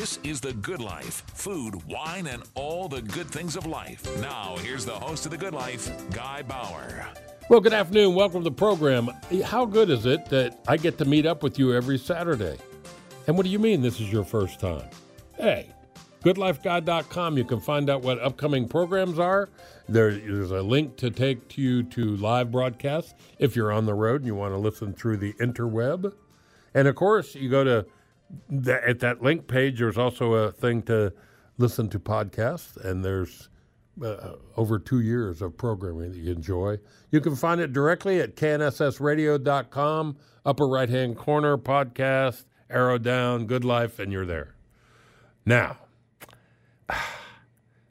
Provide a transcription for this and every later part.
This is The Good Life food, wine, and all the good things of life. Now, here's the host of The Good Life, Guy Bower. Well, good afternoon. Welcome to the program. How good is it that I get to meet up with you every Saturday? And what do you mean this is your first time? Hey, goodlifeguide.com. You can find out what upcoming programs are. There, there's a link to take you to live broadcasts if you're on the road and you want to listen through the interweb. And of course, you go to the, at that link page. There's also a thing to listen to podcasts, and there's uh, over two years of programming that you enjoy. You can find it directly at knssradio.com, upper right hand corner, podcast, arrow down, good life, and you're there. Now,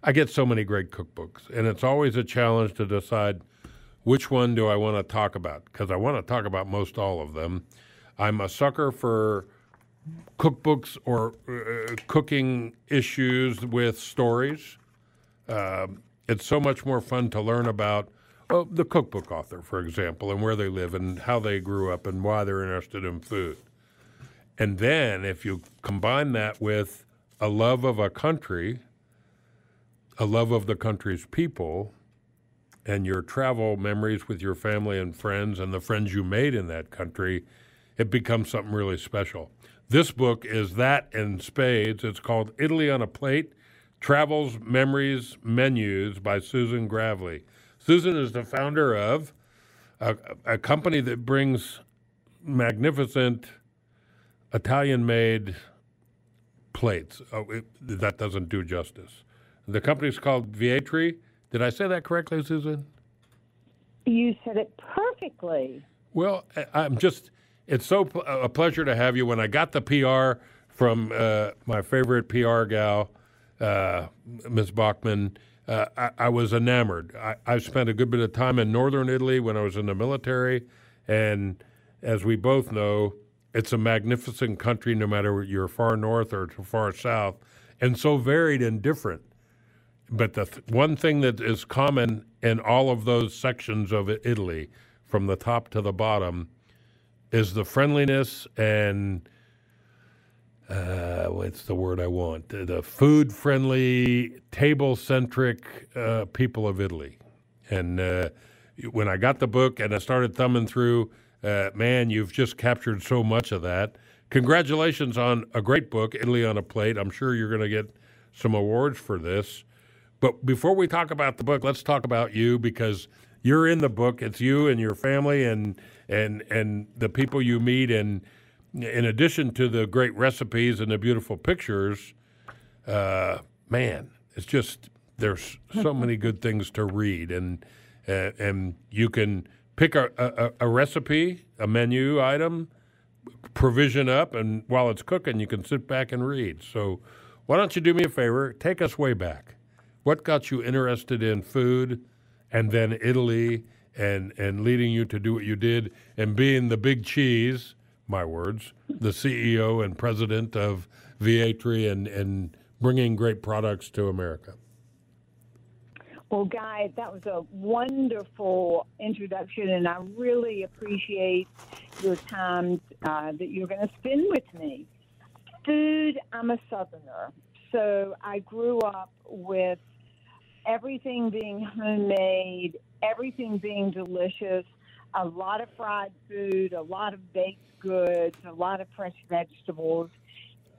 I get so many great cookbooks, and it's always a challenge to decide which one do I want to talk about because I want to talk about most all of them. I'm a sucker for cookbooks or uh, cooking issues with stories. Um, it's so much more fun to learn about the cookbook author, for example, and where they live and how they grew up and why they're interested in food. And then if you combine that with a love of a country, a love of the country's people, and your travel memories with your family and friends and the friends you made in that country, it becomes something really special. This book is that in spades. It's called Italy on a Plate Travels, Memories, Menus by Susan Gravely. Susan is the founder of a, a company that brings magnificent Italian made plates. Oh, it, that doesn't do justice. The company's called Vietri. Did I say that correctly, Susan? You said it perfectly. Well, I'm just, it's so pl- a pleasure to have you. When I got the PR from uh, my favorite PR gal, uh, Ms. Bachman, uh, I, I was enamored. I, I spent a good bit of time in northern Italy when I was in the military. And as we both know, it's a magnificent country no matter you're far north or far south, and so varied and different. But the th- one thing that is common in all of those sections of Italy, from the top to the bottom, is the friendliness and uh, what's the word I want? The, food friendly, table centric uh, people of Italy. And uh, when I got the book and I started thumbing through, uh, man, you've just captured so much of that. Congratulations on a great book, Italy on a Plate. I'm sure you're going to get some awards for this. But before we talk about the book, let's talk about you because you're in the book. It's you and your family and and and the people you meet. And in addition to the great recipes and the beautiful pictures, uh, man, it's just there's so many good things to read, and uh, and you can pick a, a, a recipe, a menu item, provision up, and while it's cooking, you can sit back and read. So, why don't you do me a favor? Take us way back. What got you interested in food, and then Italy, and and leading you to do what you did, and being the big cheese, my words, the CEO and president of Vietri, and and bringing great products to America. Well, Guy, that was a wonderful introduction, and I really appreciate your time uh, that you're going to spend with me. Food, I'm a Southerner, so I grew up with everything being homemade, everything being delicious, a lot of fried food, a lot of baked goods, a lot of fresh vegetables.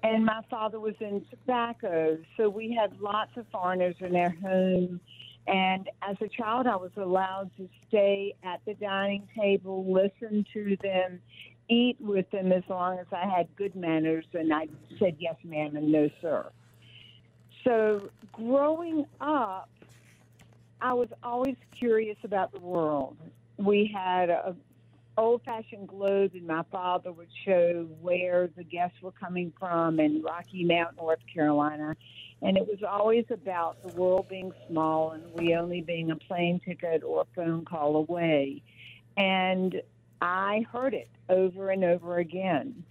And my father was in tobacco, so we had lots of foreigners in our home. And as a child, I was allowed to stay at the dining table, listen to them, eat with them as long as I had good manners and I said yes, ma'am, and no, sir. So growing up, I was always curious about the world. We had uh, a old fashioned globe, and my father would show where the guests were coming from in Rocky Mount, North Carolina. And it was always about the world being small and we only being a plane ticket or a phone call away. And I heard it over and over again.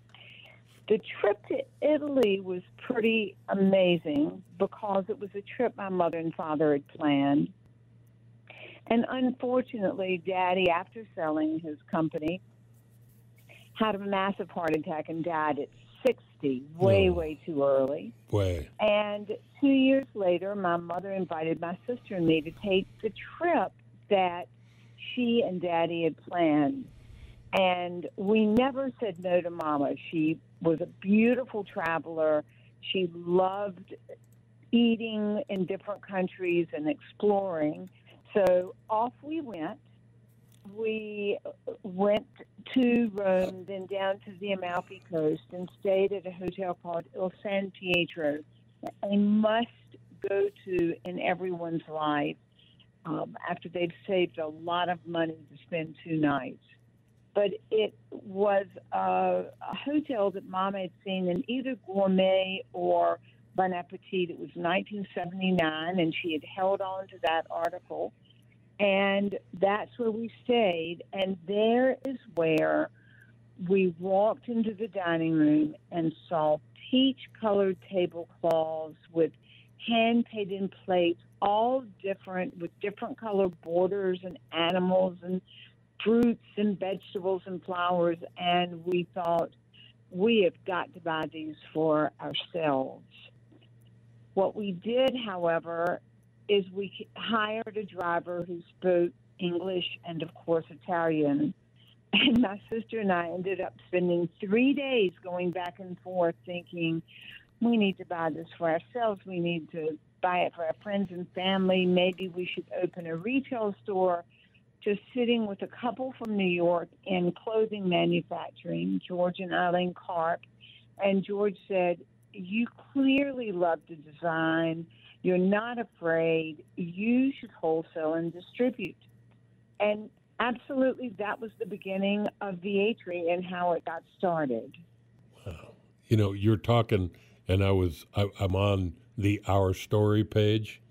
The trip to Italy was pretty amazing because it was a trip my mother and father had planned. And unfortunately, Daddy, after selling his company, had a massive heart attack and died at 60, way, Oh. way too early. Way. And two years later, my mother invited my sister and me to take the trip that she and Daddy had planned. And we never said no to Mama. She was a beautiful traveler. She loved eating in different countries and exploring. So off we went. We went to Rome, then down to the Amalfi Coast, and stayed at a hotel called Il San Pietro. A must go to in everyone's life um, after they've saved a lot of money to spend two nights. But it was a, a hotel that Mom had seen in either Gourmet or Bon Appetit. It was 1979, and she had held on to that article. And that's where we stayed. And there is where we walked into the dining room and saw peach colored tablecloths with hand painted plates, all different with different color borders and animals and fruits and vegetables and flowers. And we thought, we have got to buy these for ourselves. What we did, however, is we hired a driver who spoke English and, of course, Italian. And my sister and I ended up spending three days going back and forth thinking, we need to buy this for ourselves. We need to buy it for our friends and family. Maybe we should open a retail store. Just sitting with a couple from New York in clothing manufacturing, George and Eileen Karp. And George said, You clearly love to design. You're not afraid. You should wholesale and distribute. And absolutely, that was the beginning of the Vietri and how it got started. Wow. You know, you're talking, and I was I, I'm on the Our Story page,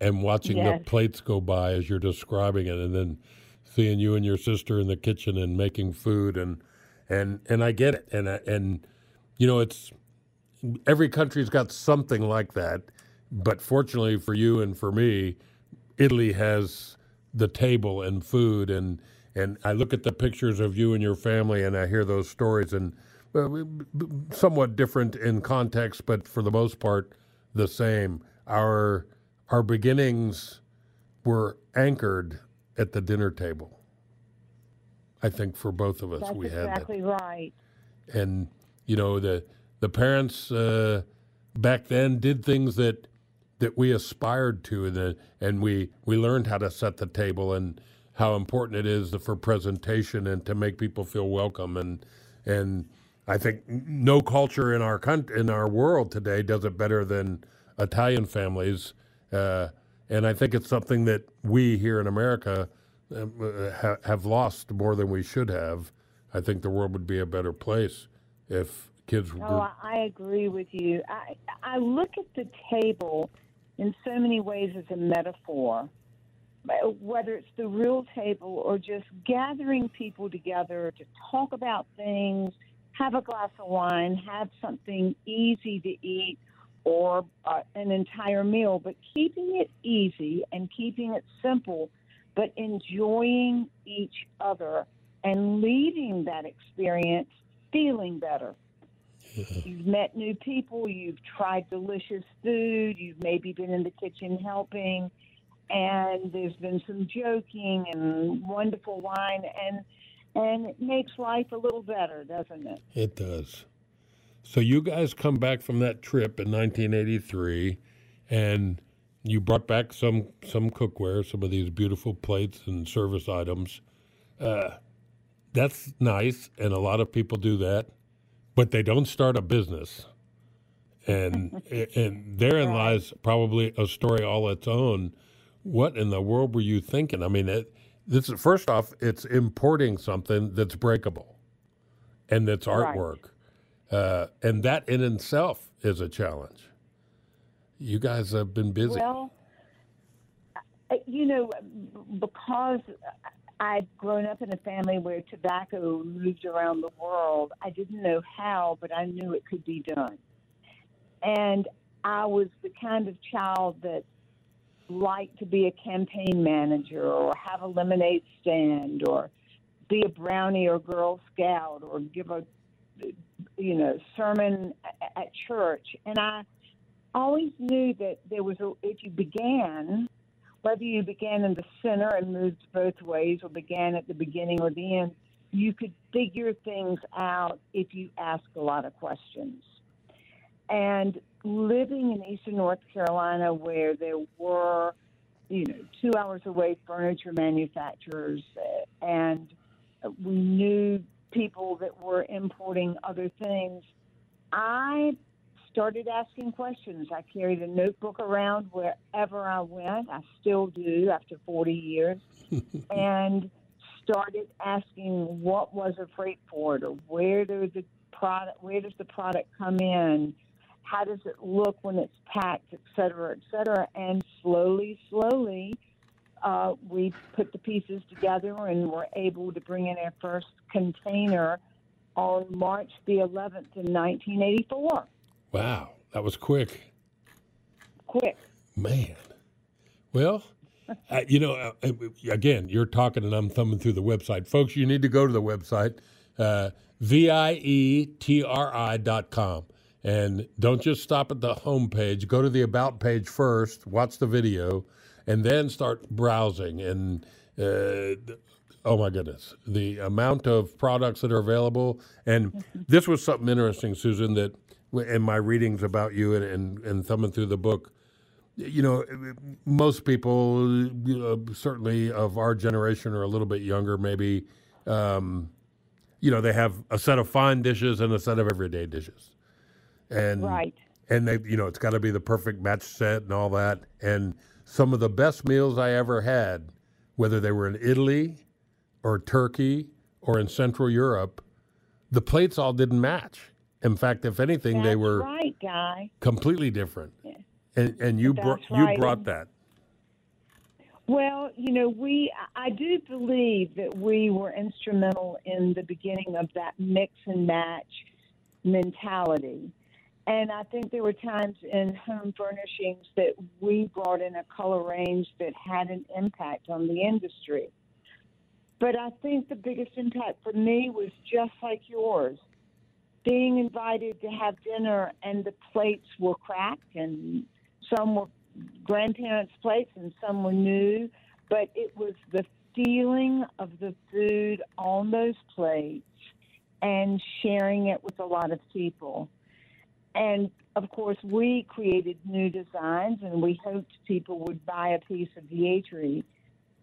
and watching Yes. the plates go by as you're describing it, and then seeing you and your sister in the kitchen and making food, and and and I get it, and I, and you know, it's every country's got something like that, but fortunately for you and for me, Italy has the table and food and and I look at the pictures of you and your family and I hear those stories and b- somewhat different in context, but for the most part the same. Our our beginnings were anchored at the dinner table. I think for both of us, That's we had that exactly right. and you know the the parents uh, back then did things that that we aspired to, and the, and we we learned how to set the table and how important it is for presentation and to make people feel welcome and and I think no culture in our country in our world today does it better than Italian families, uh, and I think it's something that we here in America uh, ha- have lost more than we should have. I think the world would be a better place if kids were. Oh, I, agree with you. I I look at the table in so many ways as a metaphor, whether it's the real table or just gathering people together to talk about things, have a glass of wine, have something easy to eat, or uh, an entire meal, but keeping it easy and keeping it simple, but enjoying each other and leaving that experience feeling better. You've met new people, you've tried delicious food, you've maybe been in the kitchen helping, and there's been some joking and wonderful wine, and and it makes life a little better, doesn't it? It does. So you guys come back from that trip in 1983, and you brought back some some cookware, some of these beautiful plates and service items. Uh, that's nice, and a lot of people do that, but they don't start a business. And and therein lies probably a story all its own. What in the world were you thinking? I mean, it, this is first off, it's importing something that's breakable, and that's Right. artwork, uh, and that in itself is a challenge. You guys have been busy. Well, you know, because I'd grown up in a family where tobacco moved around the world, I didn't know how, but I knew it could be done. And I was the kind of child that liked to be a campaign manager or have a lemonade stand or be a brownie or girl scout or give a you know sermon at church and i always knew that there was a if you began whether you began in the center and moved both ways or began at the beginning or the end you could figure things out if you ask a lot of questions. And living in eastern North Carolina, where there were, you know, two hours away furniture manufacturers, uh, and we knew people that were importing other things, I started asking questions. I carried a notebook around wherever I went. I still do after 40 years. and started asking what was a freight forwarder, where does the product, where does the product come in, how does it look when it's packed, et cetera, et cetera. And slowly, slowly, uh, we put the pieces together and were able to bring in our first container on March the 11th in 1984. Wow, that was quick. Quick. Man. Well, uh, you know, uh, uh, again, you're talking and I'm thumbing through the website. Folks, you need to go to the website, uh, V-I-E-T-R-I dot com. And don't just stop at the home page. Go to the About page first, watch the video, and then start browsing. And, uh, oh my goodness, the amount of products that are available. And this was something interesting, Susan, that in my readings about you and, and, and thumbing through the book, you know, most people, you know, certainly of our generation or a little bit younger, maybe, um, you know, they have a set of fine dishes and a set of everyday dishes, and Right. and they, you know, it's got to be the perfect match set and all that. And some of the best meals I ever had, whether they were in Italy or Turkey or in Central Europe, the plates all didn't match. In fact, if anything, they were right, Guy. completely different. And and you brought That's you brought that. Well, you know, we I do believe that we were instrumental in the beginning of that mix and match mentality. And I think there were times in home furnishings that we brought in a color range that had an impact on the industry. But I think the biggest impact for me was just like yours. Being invited to have dinner and the plates were cracked and some were grandparents' plates and some were new, but it was the feeling of the food on those plates and sharing it with a lot of people. And of course, we created new designs and we hoped people would buy a piece of Vietri.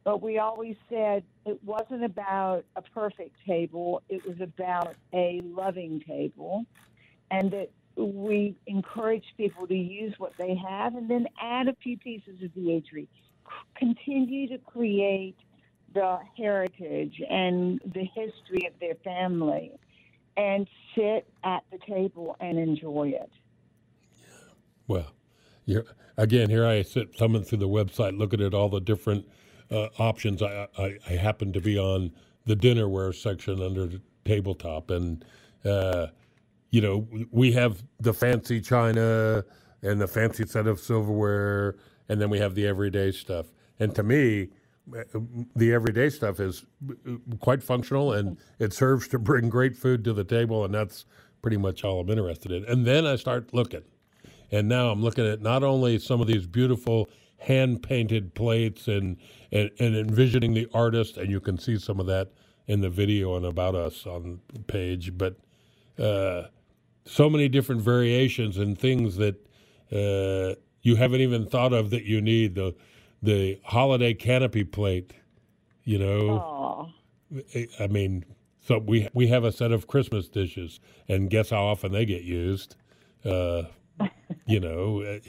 But we always said it wasn't about a perfect table, it was about a loving table. And that we encourage people to use what they have and then add a few pieces of the Vietri. Continue to create the heritage and the history of their family and sit at the table and enjoy it. Well, again, here I sit thumbing through the website, looking at all the different uh, options. I, I, I happen to be on the dinnerware section under the tabletop, and uh, you know we have the fancy china and the fancy set of silverware, and then we have the everyday stuff. And to me, uh, the everyday stuff is uh, quite functional, and it serves to bring great food to the table, and that's pretty much all I'm interested in. And then I start looking. And now I'm looking at not only some of these beautiful hand painted plates and, and and envisioning the artist, and you can see some of that in the video and about us on the page. But uh, so many different variations and things that uh, you haven't even thought of that you need the the holiday canapé plate. You know, Oh, I mean, so we we have a set of Christmas dishes, and guess how often they get used? Uh, you know, uh,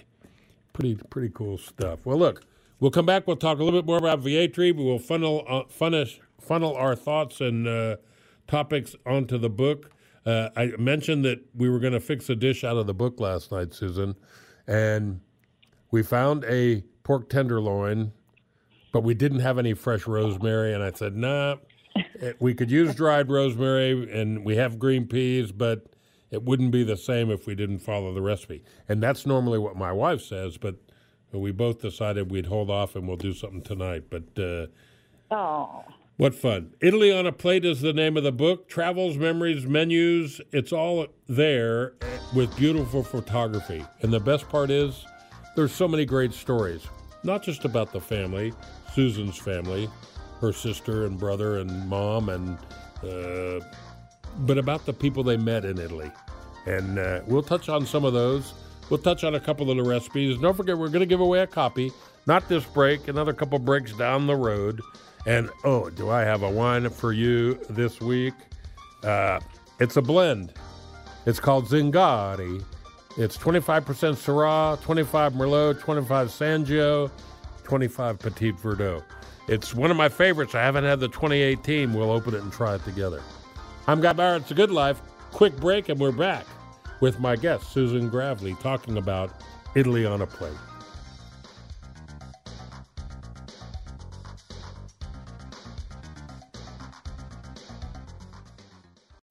pretty pretty cool stuff. Well, look, we'll come back. We'll talk a little bit more about Vietri. We will funnel uh, funish, funnel our thoughts and uh, topics onto the book. Uh, I mentioned that we were going to fix a dish out of the book last night, Susan, and we found a pork tenderloin, but we didn't have any fresh rosemary. And I said, nah, eh, we could use dried rosemary, and we have green peas, but it wouldn't be the same if we didn't follow the recipe. And that's normally what my wife says, but we both decided we'd hold off and we'll do something tonight. But uh, oh, what fun. Italy on a Plate is the name of the book. Travels, memories, menus, it's all there with beautiful photography. And the best part is there's so many great stories, not just about the family, Susan's family, her sister and brother and mom, and uh, but about the people they met in Italy. And uh, we'll touch on some of those. We'll touch on a couple of the recipes. Don't forget, we're going to give away a copy. Not this break, another couple breaks down the road. And oh, do I have a wine for you this week? Uh, it's a blend. It's called Zingari. It's 25% Syrah, 25 Merlot, 25 Sangio, 25 Petit Verdot. It's one of my favorites. I haven't had the 2018. We'll open it and try it together. I'm Guy Barrett. It's a good life. Quick break, and we're back with my guest, Susan Gravely, talking about Italy on a plate.